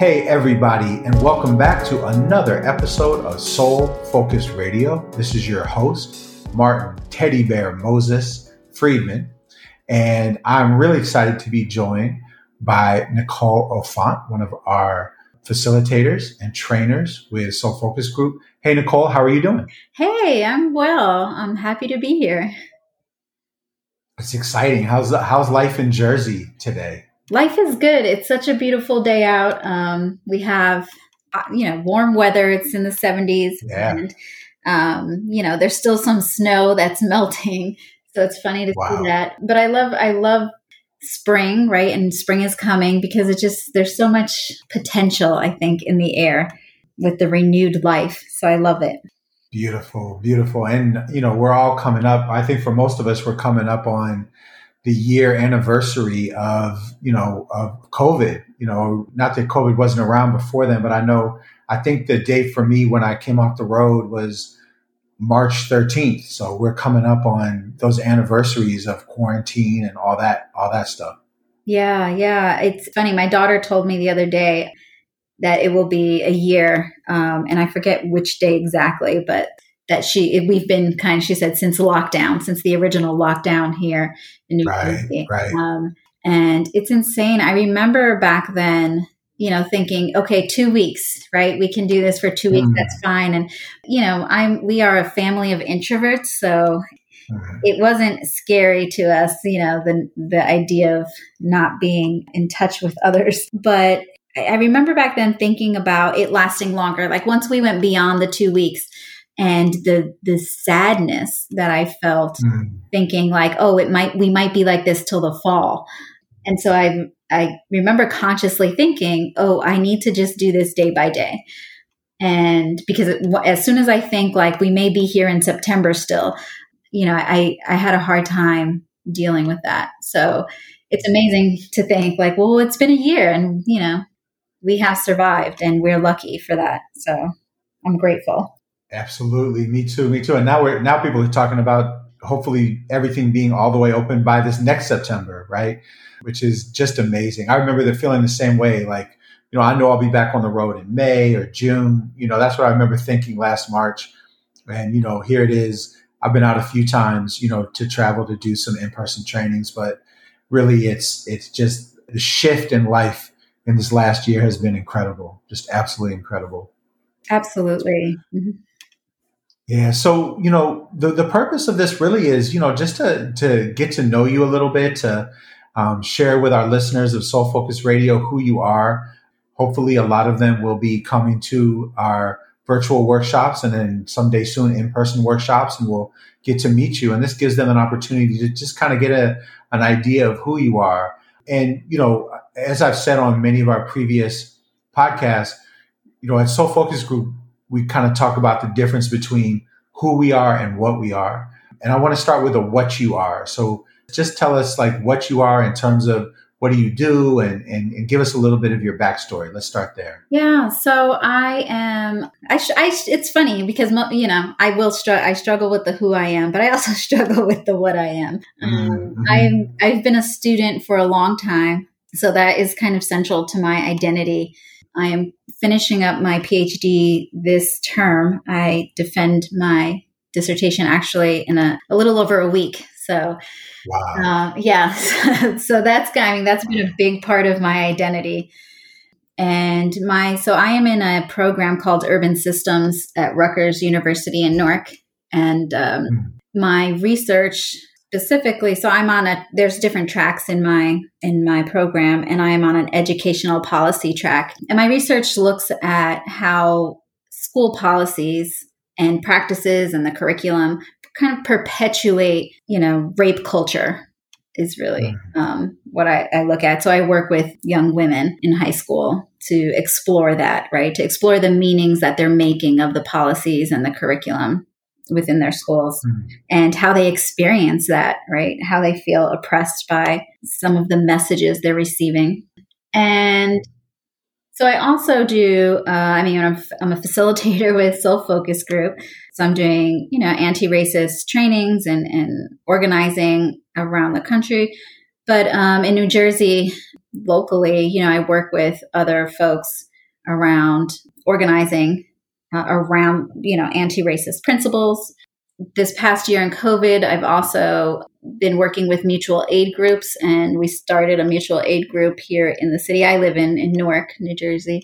Hey, everybody, and welcome back to another episode of Soul Focus Radio. This is your host, Martin Teddy Bear Moses Friedman, and I'm really excited to be joined by Nicole Auffant, one of our facilitators and trainers with Soul Focus Group. Hey, Nicole, how are you doing? Hey, I'm well. I'm happy to be here. It's exciting. How's how's life in Jersey today? Life is good. It's such a beautiful day out. Um, we have, uh, you know, warm weather. It's in the 70s. Yeah. And, um, you know, there's still some snow that's melting. So it's funny to Wow. see that. But I love, I love spring, right? And spring is coming because it just, there's so much potential, I think, in the air with the renewed life. So I love it. Beautiful, beautiful. And, you know, we're all coming up. I think for most of us, we're coming up on the year anniversary of, you know, of COVID. You know, not that COVID wasn't around before then, but I know, I think the date for me when I came off the road was March 13th. So we're coming up on those anniversaries of quarantine and all that, all that stuff. Yeah, yeah. It's funny. My daughter told me the other day that it will be a year, um, and I forget which day exactly, but that she we've been kind. She said since lockdown, since the original lockdown here in New Right, Jersey, right. Um, and it's insane. I remember back then. You know, thinking, okay, two weeks, right? We can do this for two weeks. Mm. That's fine. And you know, I'm we are a family of introverts, so Mhm. it wasn't scary to us, you know, the the idea of not being in touch with others. But I I remember back then thinking about it lasting longer. Like once we went beyond the two weeks and the the sadness that I felt Mm. thinking like, oh, it might we might be like this till the fall. And so I I remember consciously thinking, oh, I need to just do this day by day. And because it, as soon as I think like we may be here in September still, you know, I I had a hard time dealing with that. So it's amazing to think like, well, it's been a year and, you know, we have survived and we're lucky for that. So I'm grateful. Absolutely, me too, me too. And now we're now people are talking about hopefully everything being all the way open by this next September, right? Which is just amazing. I remember the feeling the same way. Like, you know, I know I'll be back on the road in May or June. You know, that's what I remember thinking last March. And you know, here it is. I've been out a few times, you know, to travel to do some in-person trainings, but really, it's it's just the shift in life in this last year has been incredible, just absolutely incredible. Absolutely. Mhm. Yeah. So, you know, the, the purpose of this really is, you know, just to, to get to know you a little bit, to um, share with our listeners of Soul Focus Radio who you are. Hopefully, a lot of them will be coming to our virtual workshops and then someday soon in person workshops, and we'll get to meet you. And this gives them an opportunity to just kind of get a, an idea of who you are. And, you know, as I've said on many of our previous podcasts, you know, at Soul Focus Group, we kind of talk about the difference between who we are and what we are. And I want to start with a what you are. So just tell us like what you are in terms of what do you do and, and, and give us a little bit of your backstory. Let's start there. Yeah, so I am. I, sh- I sh- it's funny because mo- you know I will struggle. I struggle with the who I am, but I also struggle with the what I am. Um, Mhm. I'm. I've been a student for a long time, so that is kind of central to my identity. I am finishing up my PhD this term. I defend my dissertation actually in a, a little over a week. So Wow. uh, yeah, so that's I mean that's been a big part of my identity. And my so I am in a program called Urban Systems at Rutgers University in Newark, and um, Mm. my research specifically. So I'm on a there's different tracks in my in my program, and I am on an educational policy track. And my research looks at how school policies and practices and the curriculum kind of perpetuate, you know, rape culture is really um, what I, I look at. So I work with young women in high school to explore that, right? To explore the meanings that they're making of the policies and the curriculum within their schools Mhm. and how they experience that, right? How they feel oppressed by some of the messages they're receiving. And so I also do, uh, I mean, I'm, I'm a facilitator with Soul Focus Group. So I'm doing, you know, anti-racist trainings and, and organizing around the country. But um, in New Jersey, locally, you know, I work with other folks around organizing uh, around, you know, anti-racist principles. This past year in COVID, I've also been working with mutual aid groups and we started a mutual aid group here in the city I live in, in Newark, New Jersey.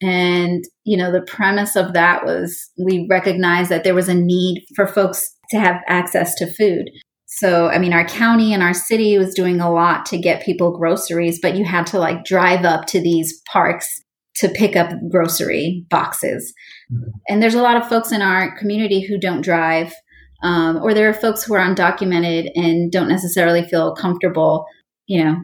And, you know, the premise of that was we recognized that there was a need for folks to have access to food. So, I mean, our county and our city was doing a lot to get people groceries, but you had to like drive up to these parks to pick up grocery boxes. Mm-hmm. And there's a lot of folks in our community who don't drive, um, or there are folks who are undocumented and don't necessarily feel comfortable, you know,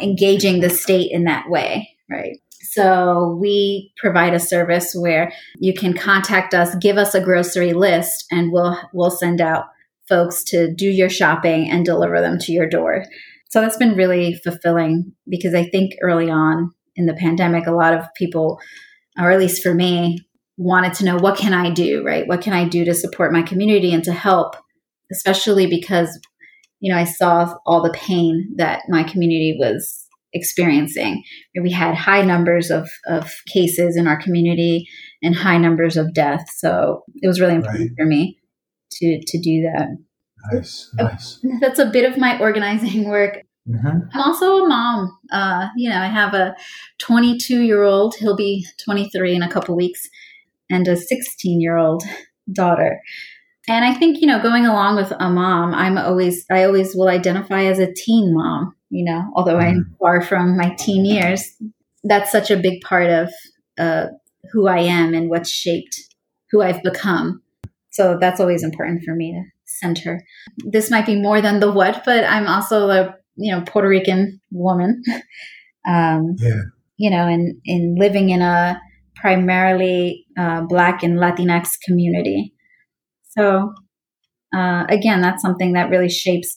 engaging the state in that way, right? So we provide a service where you can contact us, give us a grocery list, and we'll we'll send out folks to do your shopping and deliver them to your door. So that's been really fulfilling because I think early on in the pandemic, a lot of people, or at least for me, wanted to know what can I do, right? What can I do to support my community and to help, especially because, you know, I saw all the pain that my community was experiencing. We had high numbers of, of cases in our community and high numbers of deaths. So it was really important right. for me to, to do that. Nice, oh, nice. That's a bit of my organizing work. Mm-hmm. I'm also a mom. Uh, you know, I have a 22 year old. He'll be 23 in a couple weeks, and a 16 year old daughter. And I think you know, going along with a mom, I'm always I always will identify as a teen mom. You know, although mm-hmm. I'm far from my teen years, that's such a big part of uh, who I am and what's shaped who I've become. So that's always important for me to center. This might be more than the what, but I'm also a you know Puerto Rican woman. um, yeah. You know, and in living in a primarily uh, Black and Latinx community. So uh, again, that's something that really shapes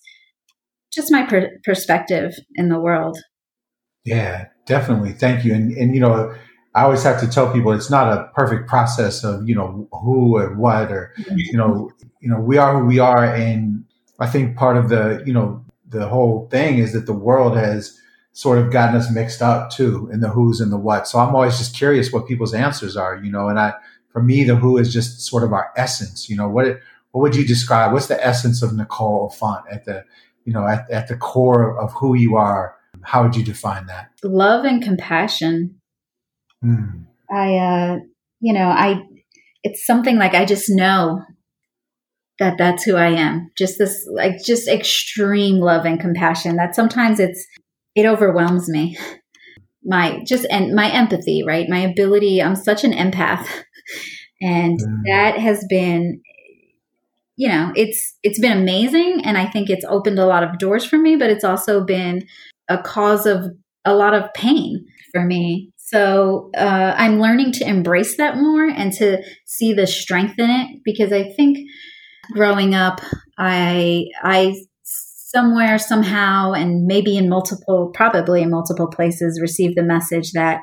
just my per- perspective in the world. Yeah, definitely. Thank you. And and you know, I always have to tell people it's not a perfect process of you know who or what or you know you know we are who we are, and I think part of the you know the whole thing is that the world has sort of gotten us mixed up too in the who's and the what. So I'm always just curious what people's answers are, you know, and I, for me, the who is just sort of our essence, you know, what, what would you describe? What's the essence of Nicole Auffant at the, you know, at, at the core of who you are? How would you define that? Love and compassion. Mm. I, uh, you know, I, it's something like I just know that that's who I am. Just this, like, just extreme love and compassion that sometimes it's, it overwhelms me. My just, and my empathy, right? My ability, I'm such an empath. And mm. that has been, you know, it's, it's been amazing. And I think it's opened a lot of doors for me, but it's also been a cause of a lot of pain for me. So uh, I'm learning to embrace that more and to see the strength in it because I think growing up, I I somewhere somehow and maybe in multiple probably in multiple places received the message that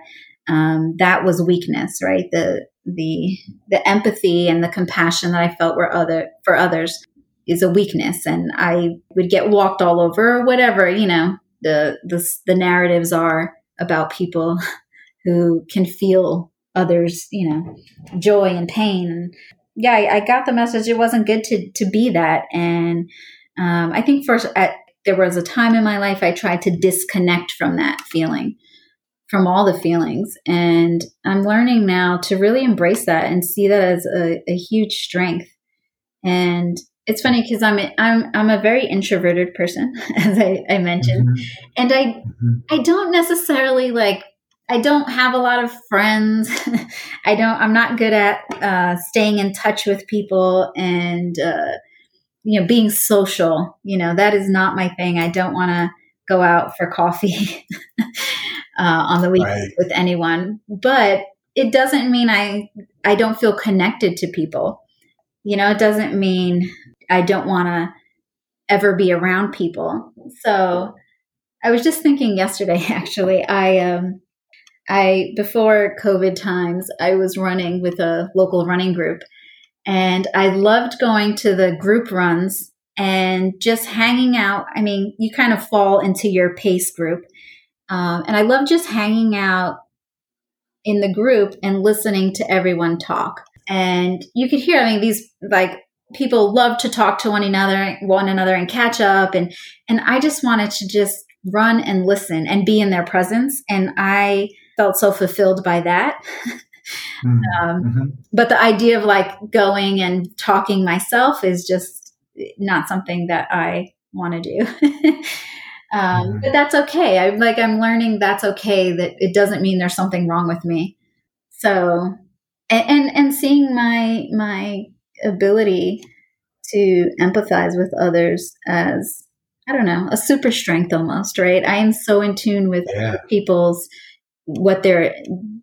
um, that was weakness right? The the the empathy and the compassion that i felt were other for others is a weakness. And i would get walked all over or whatever you know the the, the narratives are about people who can feel others you know joy and pain yeah, I, I, got the message. It wasn't good to to be that, and um, I think first at there was a time in my life I tried to disconnect from that feeling, from all the feelings, and I'm learning now to really embrace that and see that as a, a huge strength. And it's funny because I'm a, I'm I'm a very introverted person, as I, I mentioned, mm-hmm. and I mm-hmm. I don't necessarily like I don't have a lot of friends. I don't. I'm not good at uh, staying in touch with people and uh, you know being social. You know that is not my thing. I don't want to go out for coffee uh, on the weekend right. with anyone. But it doesn't mean I I don't feel connected to people. You know, it doesn't mean I don't want to ever be around people. So I was just thinking yesterday. Actually, I um I before COVID times, I was running with a local running group, and I loved going to the group runs and just hanging out. I mean, you kind of fall into your pace group, um, and I love just hanging out in the group and listening to everyone talk. And you could hear, I mean, these like people love to talk to one another, one another and catch up. And, and I just wanted to just run and listen and be in their presence. And I felt so fulfilled by that. Mm-hmm. Um, mm-hmm. But the idea of like going and talking myself is just not something that I want to do. um, mm-hmm. But that's okay. I'm like, I'm learning that's okay, that it doesn't mean there's something wrong with me. So, and, and, and seeing my, my ability to empathize with others as I don't know, a super strength almost, right? I am so in tune with yeah. people's what they're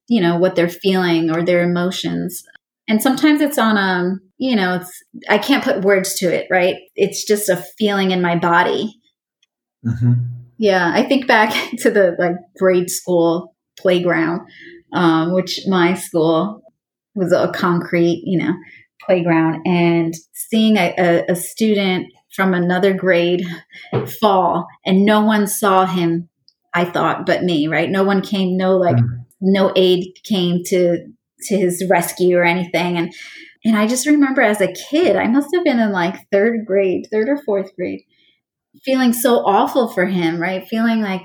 you know what they're feeling or their emotions. And sometimes it's on a um, you know it's i can't put words to it right? It's just a feeling in my body. Mm-hmm. yeah i think back to the like grade school playground um, which my school was a concrete you know playground. And seeing a, a, a student from another grade fall and no one saw him i thought but me right no one came no like mm-hmm no aid came to to his rescue or anything and and I just remember as a kid, I must have been in like third grade, third or fourth grade, feeling so awful for him, right? Feeling like,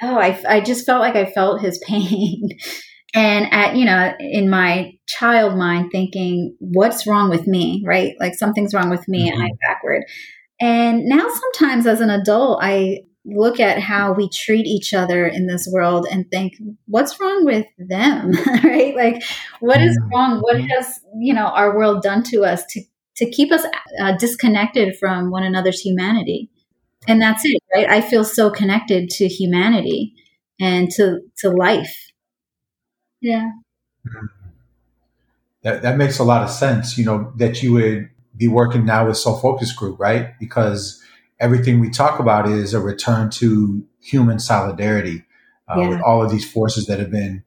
oh, I, I just felt like I felt his pain. and at, you know, in my child mind, thinking, what's wrong with me, right? Like something's wrong with me mm-hmm. and I'm backward. And now sometimes as an adult, I, look at how we treat each other in this world and think what's wrong with them? Right? Like what is wrong? What has you know our world done to us to to keep us uh, disconnected from one another's humanity? And that's it right? I feel so connected to humanity and to to life. Yeah. Mm-hmm. that that makes a lot of sense you know that you would be working now with soul focus group right? Because everything we talk about is a return to human solidarity uh, yeah. with all of these forces that have been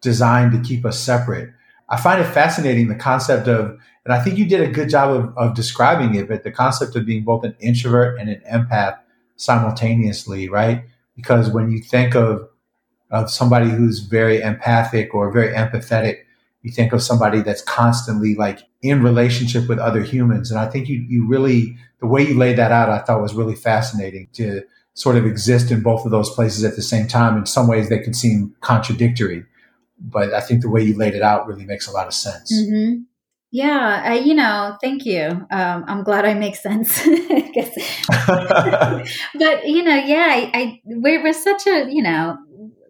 designed to keep us separate. I find it fascinating the concept of, and I think you did a good job of, of describing it, but the concept of being both an introvert and an empath simultaneously, right? Because when you think of of somebody who's very empathic or very empathetic, you think of somebody that's constantly like in relationship with other humans. And I think you, you really, the way you laid that out, I thought was really fascinating to sort of exist in both of those places at the same time. In some ways, they can seem contradictory, but I think the way you laid it out really makes a lot of sense. Mm-hmm. Yeah, I, you know, thank you. Um, I'm glad I make sense. but you know, yeah, I, I we're, we're such a you know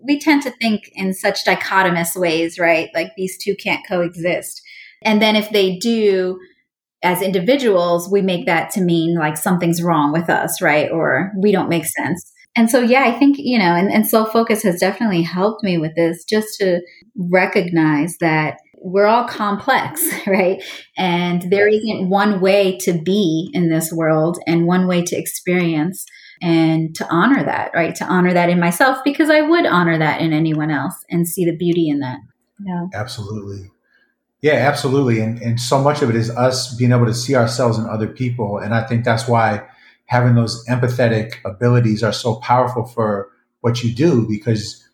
we tend to think in such dichotomous ways, right? Like these two can't coexist. And then if they do, as individuals, we make that to mean like something's wrong with us, right? Or we don't make sense. And so, yeah, I think, you know, and, and soul focus has definitely helped me with this just to recognize that we're all complex, right? And there isn't one way to be in this world and one way to experience and to honor that, right? To honor that in myself because I would honor that in anyone else and see the beauty in that. Yeah. Absolutely. Yeah, absolutely. And and so much of it is us being able to see ourselves in other people. And I think that's why having those empathetic abilities are so powerful for what you do because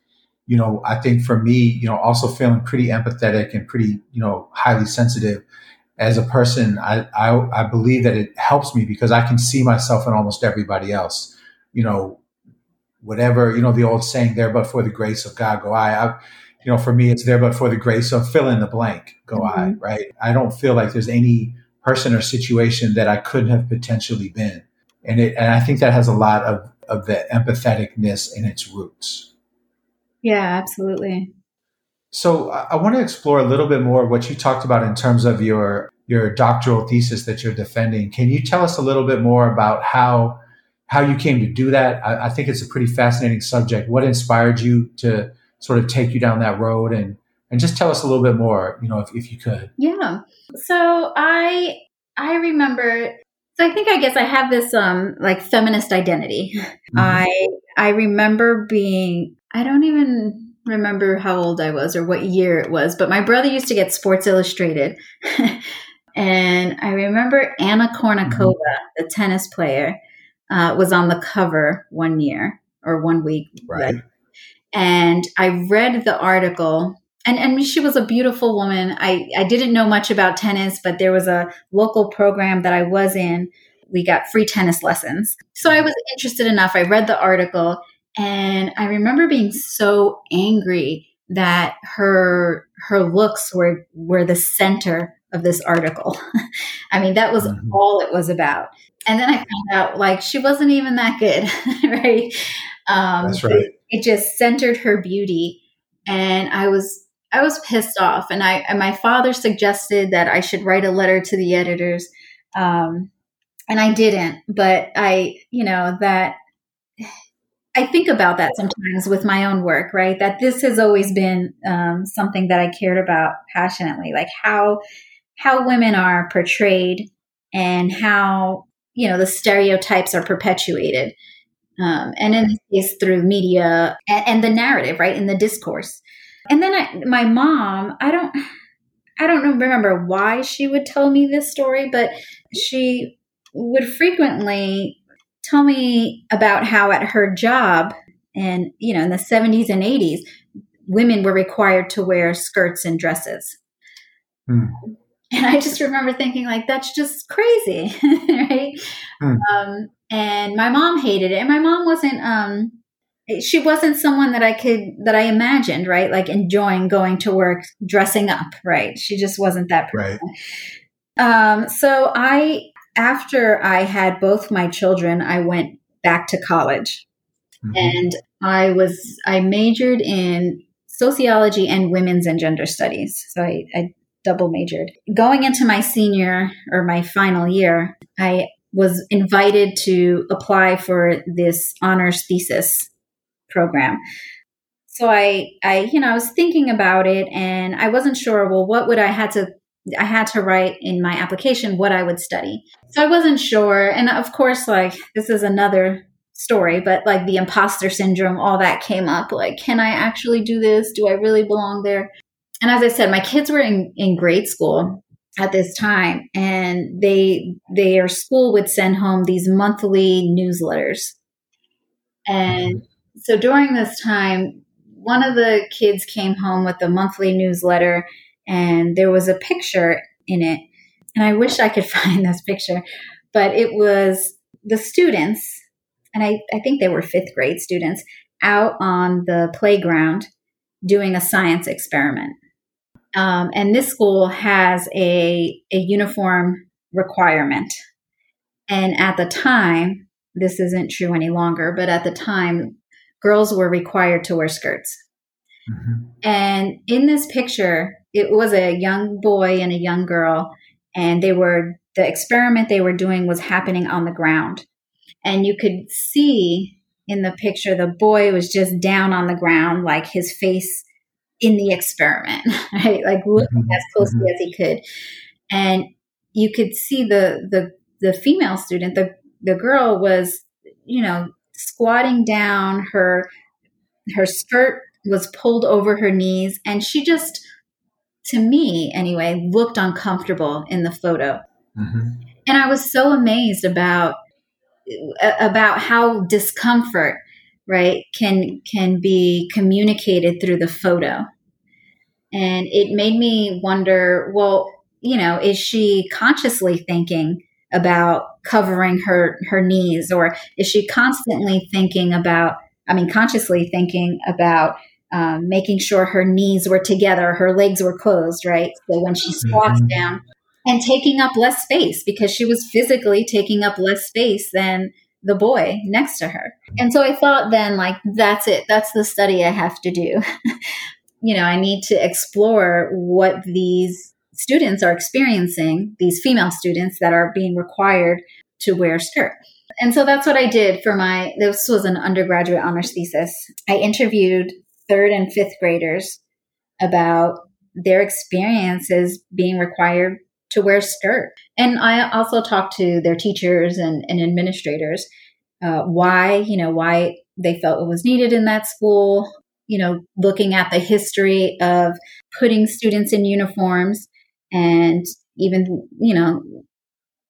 you know, I think for me, you know, also feeling pretty empathetic and pretty, you know, highly sensitive as a person, I, I, I believe that it helps me because I can see myself in almost everybody else you know, whatever, you know, the old saying, there but for the grace of God go I. I you know, for me, it's there but for the grace of fill in the blank go mm-hmm. I, right? I don't feel like there's any person or situation that I couldn't have potentially been. And it, and I think that has a lot of, of the empatheticness in its roots. Yeah, absolutely. So I, I want to explore a little bit more what you talked about in terms of your your doctoral thesis that you're defending. Can you tell us a little bit more about how how you came to do that. I, I, think it's a pretty fascinating subject. What inspired you to sort of take you down that road and and just tell us a little bit more, you know, if, if you could. Yeah. So I I remember so I think I guess I have this um like feminist identity. Mm-hmm. I I remember being I don't even remember how old I was or what year it was, but my brother used to get Sports Illustrated. and I remember Anna Kournikova, mm-hmm. the tennis player uh, was on the cover one year or one week. Right. And I read the article and, and she was a beautiful woman. I, I didn't know much about tennis, but there was a local program that I was in. We got free tennis lessons. So I was interested enough. I read the article and I remember being so angry that her her looks were were the center of this article. I mean, that was mm-hmm. all it was about. And then I found out like she wasn't even that good, right? Um, That's right. It, just centered her beauty, and I was I was pissed off. And I and my father suggested that I should write a letter to the editors, um, and I didn't. But I, you know, that I think about that sometimes with my own work, right? That this has always been um, something that I cared about passionately, like how how women are portrayed and how you know the stereotypes are perpetuated, um, and in this case through media and, and, the narrative, right, in the discourse. And then I, my mom, I don't, I don't remember why she would tell me this story, but she would frequently tell me about how at her job and you know in the 70s and 80s women were required to wear skirts and dresses mm. And i just remember thinking like that's just crazy right mm. um, and my mom hated it and my mom wasn't um, she wasn't someone that i could that i imagined right like enjoying going to work dressing up right she just wasn't that person right. um, so i after I had both my children, I went back to college. Mm-hmm. And I was, I majored in sociology and women's and gender studies. So I, I double majored. Going into my senior or my final year, I was invited to apply for this honors thesis program. So I, I, you know, I was thinking about it and I wasn't sure, well, what would I had to I had to write in my application what I would study. So I wasn't sure. And of course, like, this is another story, but like the imposter syndrome, all that came up. Like, can I actually do this? Do I really belong there? And as I said, my kids were in, in grade school at this time and they their school would send home these monthly newsletters. And so during this time, one of the kids came home with a monthly newsletter and there was a picture in it. And I wish I could find this picture, but it was the students, and I, I think they were fifth grade students, out on the playground doing a science experiment. Um, and this school has a, a uniform requirement. And at the time, this isn't true any longer, but at the time, girls were required to wear skirts. Mm-hmm. And in this picture, it was a young boy and a young girl, and they were the experiment they were doing was happening on the ground. And you could see in the picture the boy was just down on the ground, like his face in the experiment, right? Like looking mm-hmm. as closely mm-hmm. as he could. And you could see the the the female student, the the girl was, you know, squatting down, her her skirt was pulled over her knees, and she just to me anyway, looked uncomfortable in the photo. Mm-hmm. And I was so amazed about about how discomfort, right, can can be communicated through the photo. And it made me wonder, well, you know, is she consciously thinking about covering her her knees or is she constantly thinking about I mean consciously thinking about um, making sure her knees were together, her legs were closed, right? So when she squats mm-hmm. down and taking up less space because she was physically taking up less space than the boy next to her. And so I thought then, like, that's it. That's the study I have to do. you know, I need to explore what these students are experiencing, these female students that are being required to wear skirt. And so that's what I did for my, this was an undergraduate honors thesis. I interviewed third and fifth graders about their experiences being required to wear skirt. And I also talked to their teachers and, and administrators uh, why, you know, why they felt it was needed in that school, you know, looking at the history of putting students in uniforms and even, you know,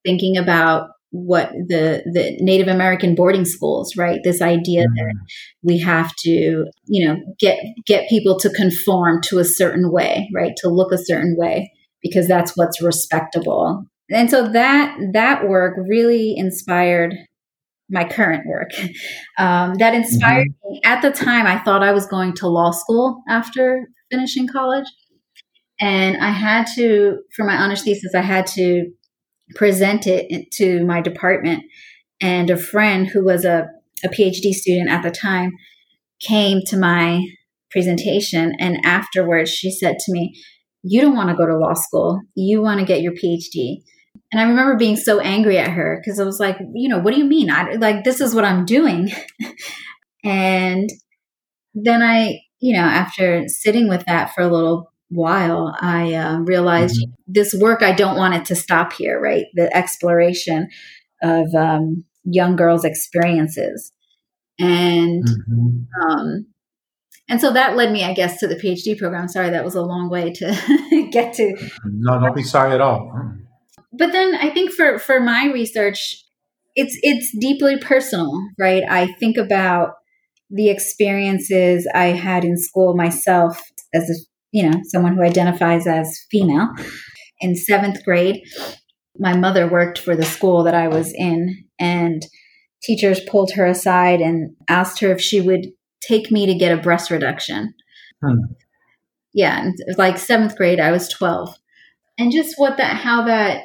thinking about what the the Native American boarding schools, right? This idea mm-hmm. that we have to, you know, get get people to conform to a certain way, right? To look a certain way because that's what's respectable. And so that that work really inspired my current work. Um, that inspired mm-hmm. me. At the time, I thought I was going to law school after finishing college. And I had to, for my honors thesis, I had to present it to my department. And a friend who was a, a PhD student at the time came to my presentation. And afterwards, she said to me, You don't want to go to law school, you want to get your PhD. And I remember being so angry at her because I was like, you know, what do you mean? I like this is what I'm doing. and then I, you know, after sitting with that for a little while, I uh, realized mm-hmm. this work, I don't want it to stop here, right? The exploration of um, young girls' experiences. And, mm-hmm. um, and so that led me, I guess, to the PhD program. Sorry, that was a long way to get to. No, don't be sorry at all but then I think for for my research, it's it's deeply personal, right? I think about the experiences I had in school myself as a you know someone who identifies as female. In seventh grade, my mother worked for the school that I was in, and teachers pulled her aside and asked her if she would take me to get a breast reduction. Hmm. Yeah, like seventh grade, I was twelve, and just what that how that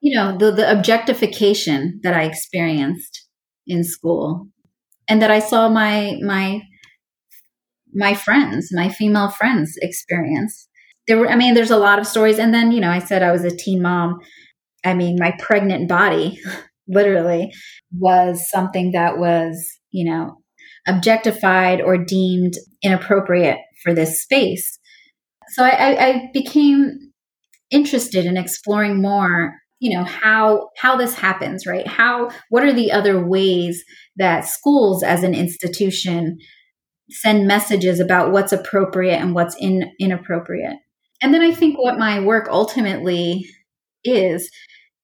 you know the the objectification that I experienced in school and that I saw my my my friends, my female friends experience. There were I mean there's a lot of stories and then you know I said I was a teen mom. I mean my pregnant body literally was something that was, you know, objectified or deemed inappropriate for this space. So I, I, became interested in exploring more you know how how this happens right? How what are the other ways that schools as an institution send messages about what's appropriate and what's in, inappropriate? And then i think what my work ultimately is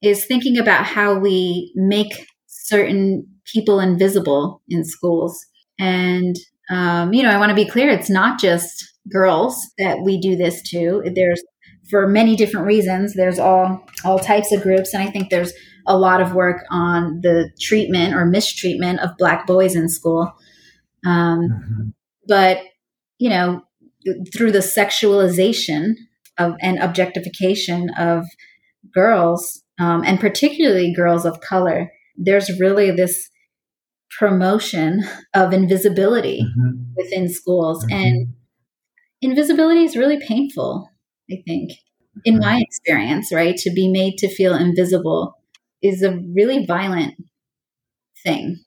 is thinking about how we make certain people invisible in schools and um, you know i want to be clear it's not just girls that we do this to there's for many different reasons. There's all all types of groups, and I think there's a lot of work on the treatment or mistreatment of black boys in school. Um, mm-hmm. But you know, through the sexualization of and objectification of girls, um, and particularly girls of color, there's really this promotion of invisibility mm-hmm. within schools, mm-hmm. and invisibility is really painful I think, in my experience, right? To be made to feel invisible is a really violent thing.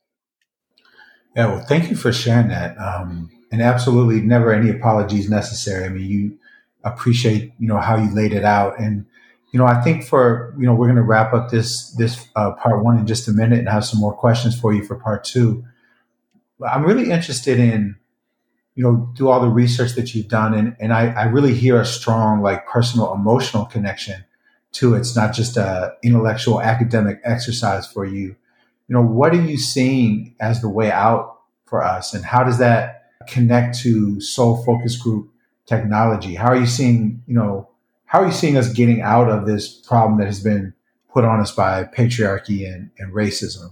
Yeah, well, thank you for sharing that. Um, and absolutely, never any apologies necessary. I mean, you appreciate, you know, how you laid it out, and you know, I think for you know, we're going to wrap up this this uh, part one in just a minute and have some more questions for you for part two. I'm really interested in you know, do all the research that you've done. And, and I, I really hear a strong, like personal, emotional connection to it. It's not just a intellectual academic exercise for you. You know, what are you seeing as the way out for us? And how does that connect to soul focus group technology? How are you seeing, you know, how are you seeing us getting out of this problem that has been put on us by patriarchy and, and racism?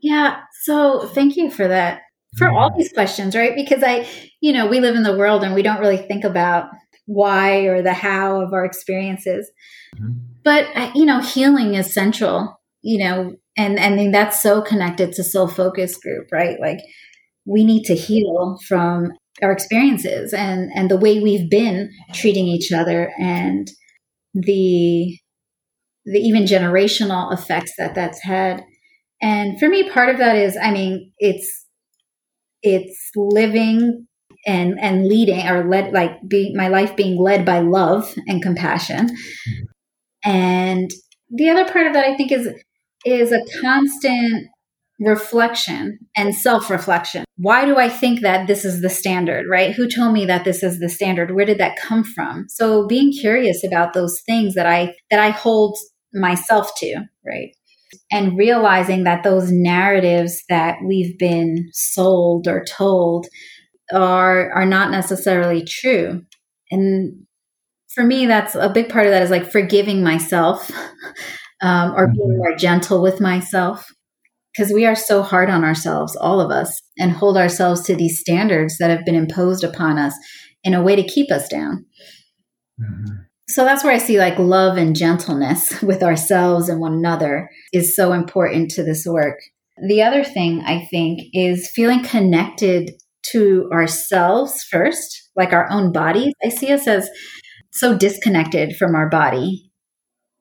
Yeah. So thank you for that for all these questions, right? Because I, you know, we live in the world and we don't really think about why or the how of our experiences. Mm-hmm. But uh, you know, healing is central, you know, and and that's so connected to soul focus group, right? Like we need to heal from our experiences and and the way we've been treating each other and the the even generational effects that that's had. And for me, part of that is, I mean, it's it's living and and leading or led like be my life being led by love and compassion mm-hmm. and the other part of that i think is is a constant reflection and self-reflection why do i think that this is the standard right who told me that this is the standard where did that come from so being curious about those things that i that i hold myself to, right? And realizing that those narratives that we've been sold or told are are not necessarily true. And for me, that's a big part of that is like forgiving myself um, or being mm-hmm. more gentle with myself because we are so hard on ourselves, all of us, and hold ourselves to these standards that have been imposed upon us in a way to keep us down. Mm-hmm. So that's where I see like love and gentleness with ourselves and one another is so important to this work. The other thing I think is feeling connected to ourselves first, like our own bodies. I see us as so disconnected from our body.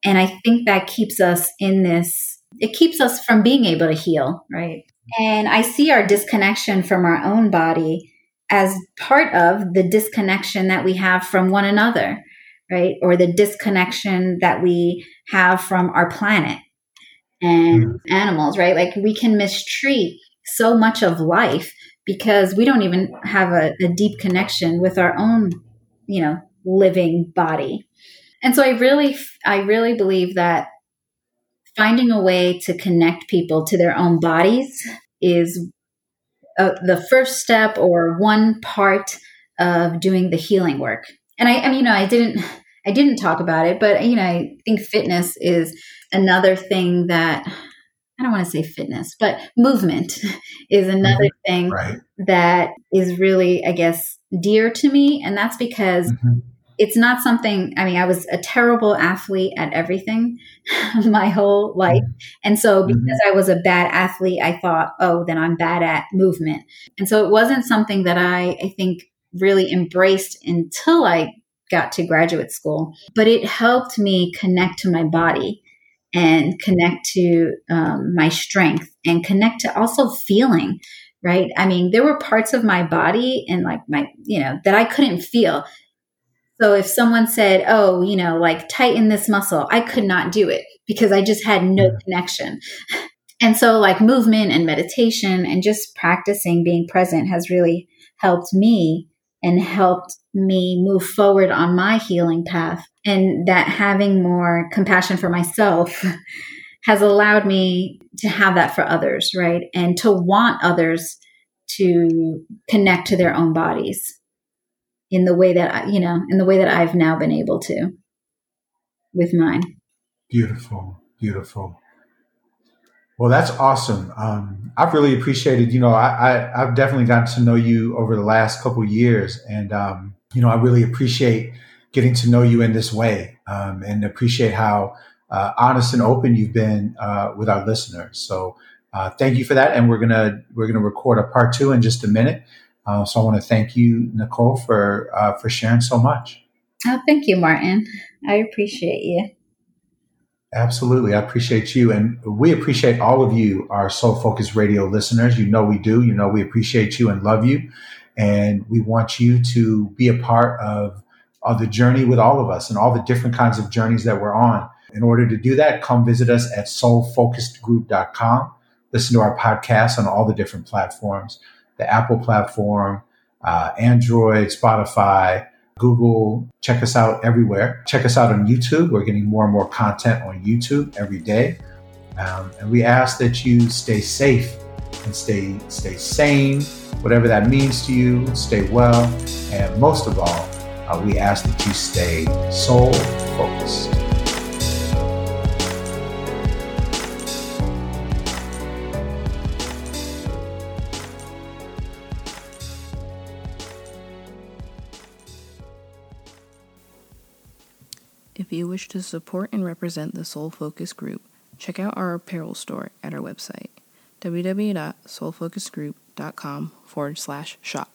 And I think that keeps us in this, it keeps us from being able to heal, right? And I see our disconnection from our own body as part of the disconnection that we have from one another, right? Or the disconnection that we have from our planet and mm. animals, right? Like we can mistreat so much of life because we don't even have a, a deep connection with our own, you know, living body. And so I really, I really believe that finding a way to connect people to their own bodies is uh, the first step or one part of doing the healing work. And I, I mean, you know, I didn't, I didn't talk about it, but you know, I think fitness is another thing that I don't want to say fitness, but movement is another mm-hmm. thing right. that is really, I guess, dear to me. And that's because mm-hmm it's not something i mean i was a terrible athlete at everything my whole life and so mm-hmm. because mm-hmm. i was a bad athlete i thought oh then i'm bad at movement and so it wasn't something that i i think really embraced until i got to graduate school but it helped me connect to my body and connect to um, my strength and connect to also feeling right i mean there were parts of my body and like my you know that i couldn't feel so if someone said, oh, you know, like tighten this muscle, I could not do it because I just had no connection. And so, like movement and meditation and just practicing being present has really helped me and helped me move forward on my healing path. And that having more compassion for myself has allowed me to have that for others, right? And to want others to connect to their own bodies in the way that I, you know, in the way that I've now been able to with mine. Beautiful, beautiful. Well, that's awesome. Um, I've really appreciated, you know, I, I, have definitely gotten to know you over the last couple years. And, um, you know, I really appreciate getting to know you in this way um, and appreciate how uh, honest and open you've been uh, with our listeners. So uh, thank you for that. And we're going to, we're going to record a part two in just a minute. Uh, so I want to thank you, Nicole, for uh, for sharing so much. Oh, thank you, Martin. I appreciate you. Absolutely, I appreciate you, and we appreciate all of you, our Soul Focus Radio listeners. You know we do. You know we appreciate you and love you, and we want you to be a part of of the journey with all of us and all the different kinds of journeys that we're on. In order to do that, come visit us at soulfocusedgroup.com. Listen to our podcast on all the different platforms the Apple platform, uh, Android, Spotify, Google. Check us out everywhere. Check us out on YouTube. We're getting more and more content on YouTube every day. Um, and we ask that you stay safe and stay stay sane, whatever that means to you. Stay well, and most of all, uh, we ask that you stay soul focused. Wish to support and represent the Soul Focus Group, check out our apparel store at our website, www.soulfocusedgroup.com forward slash shop.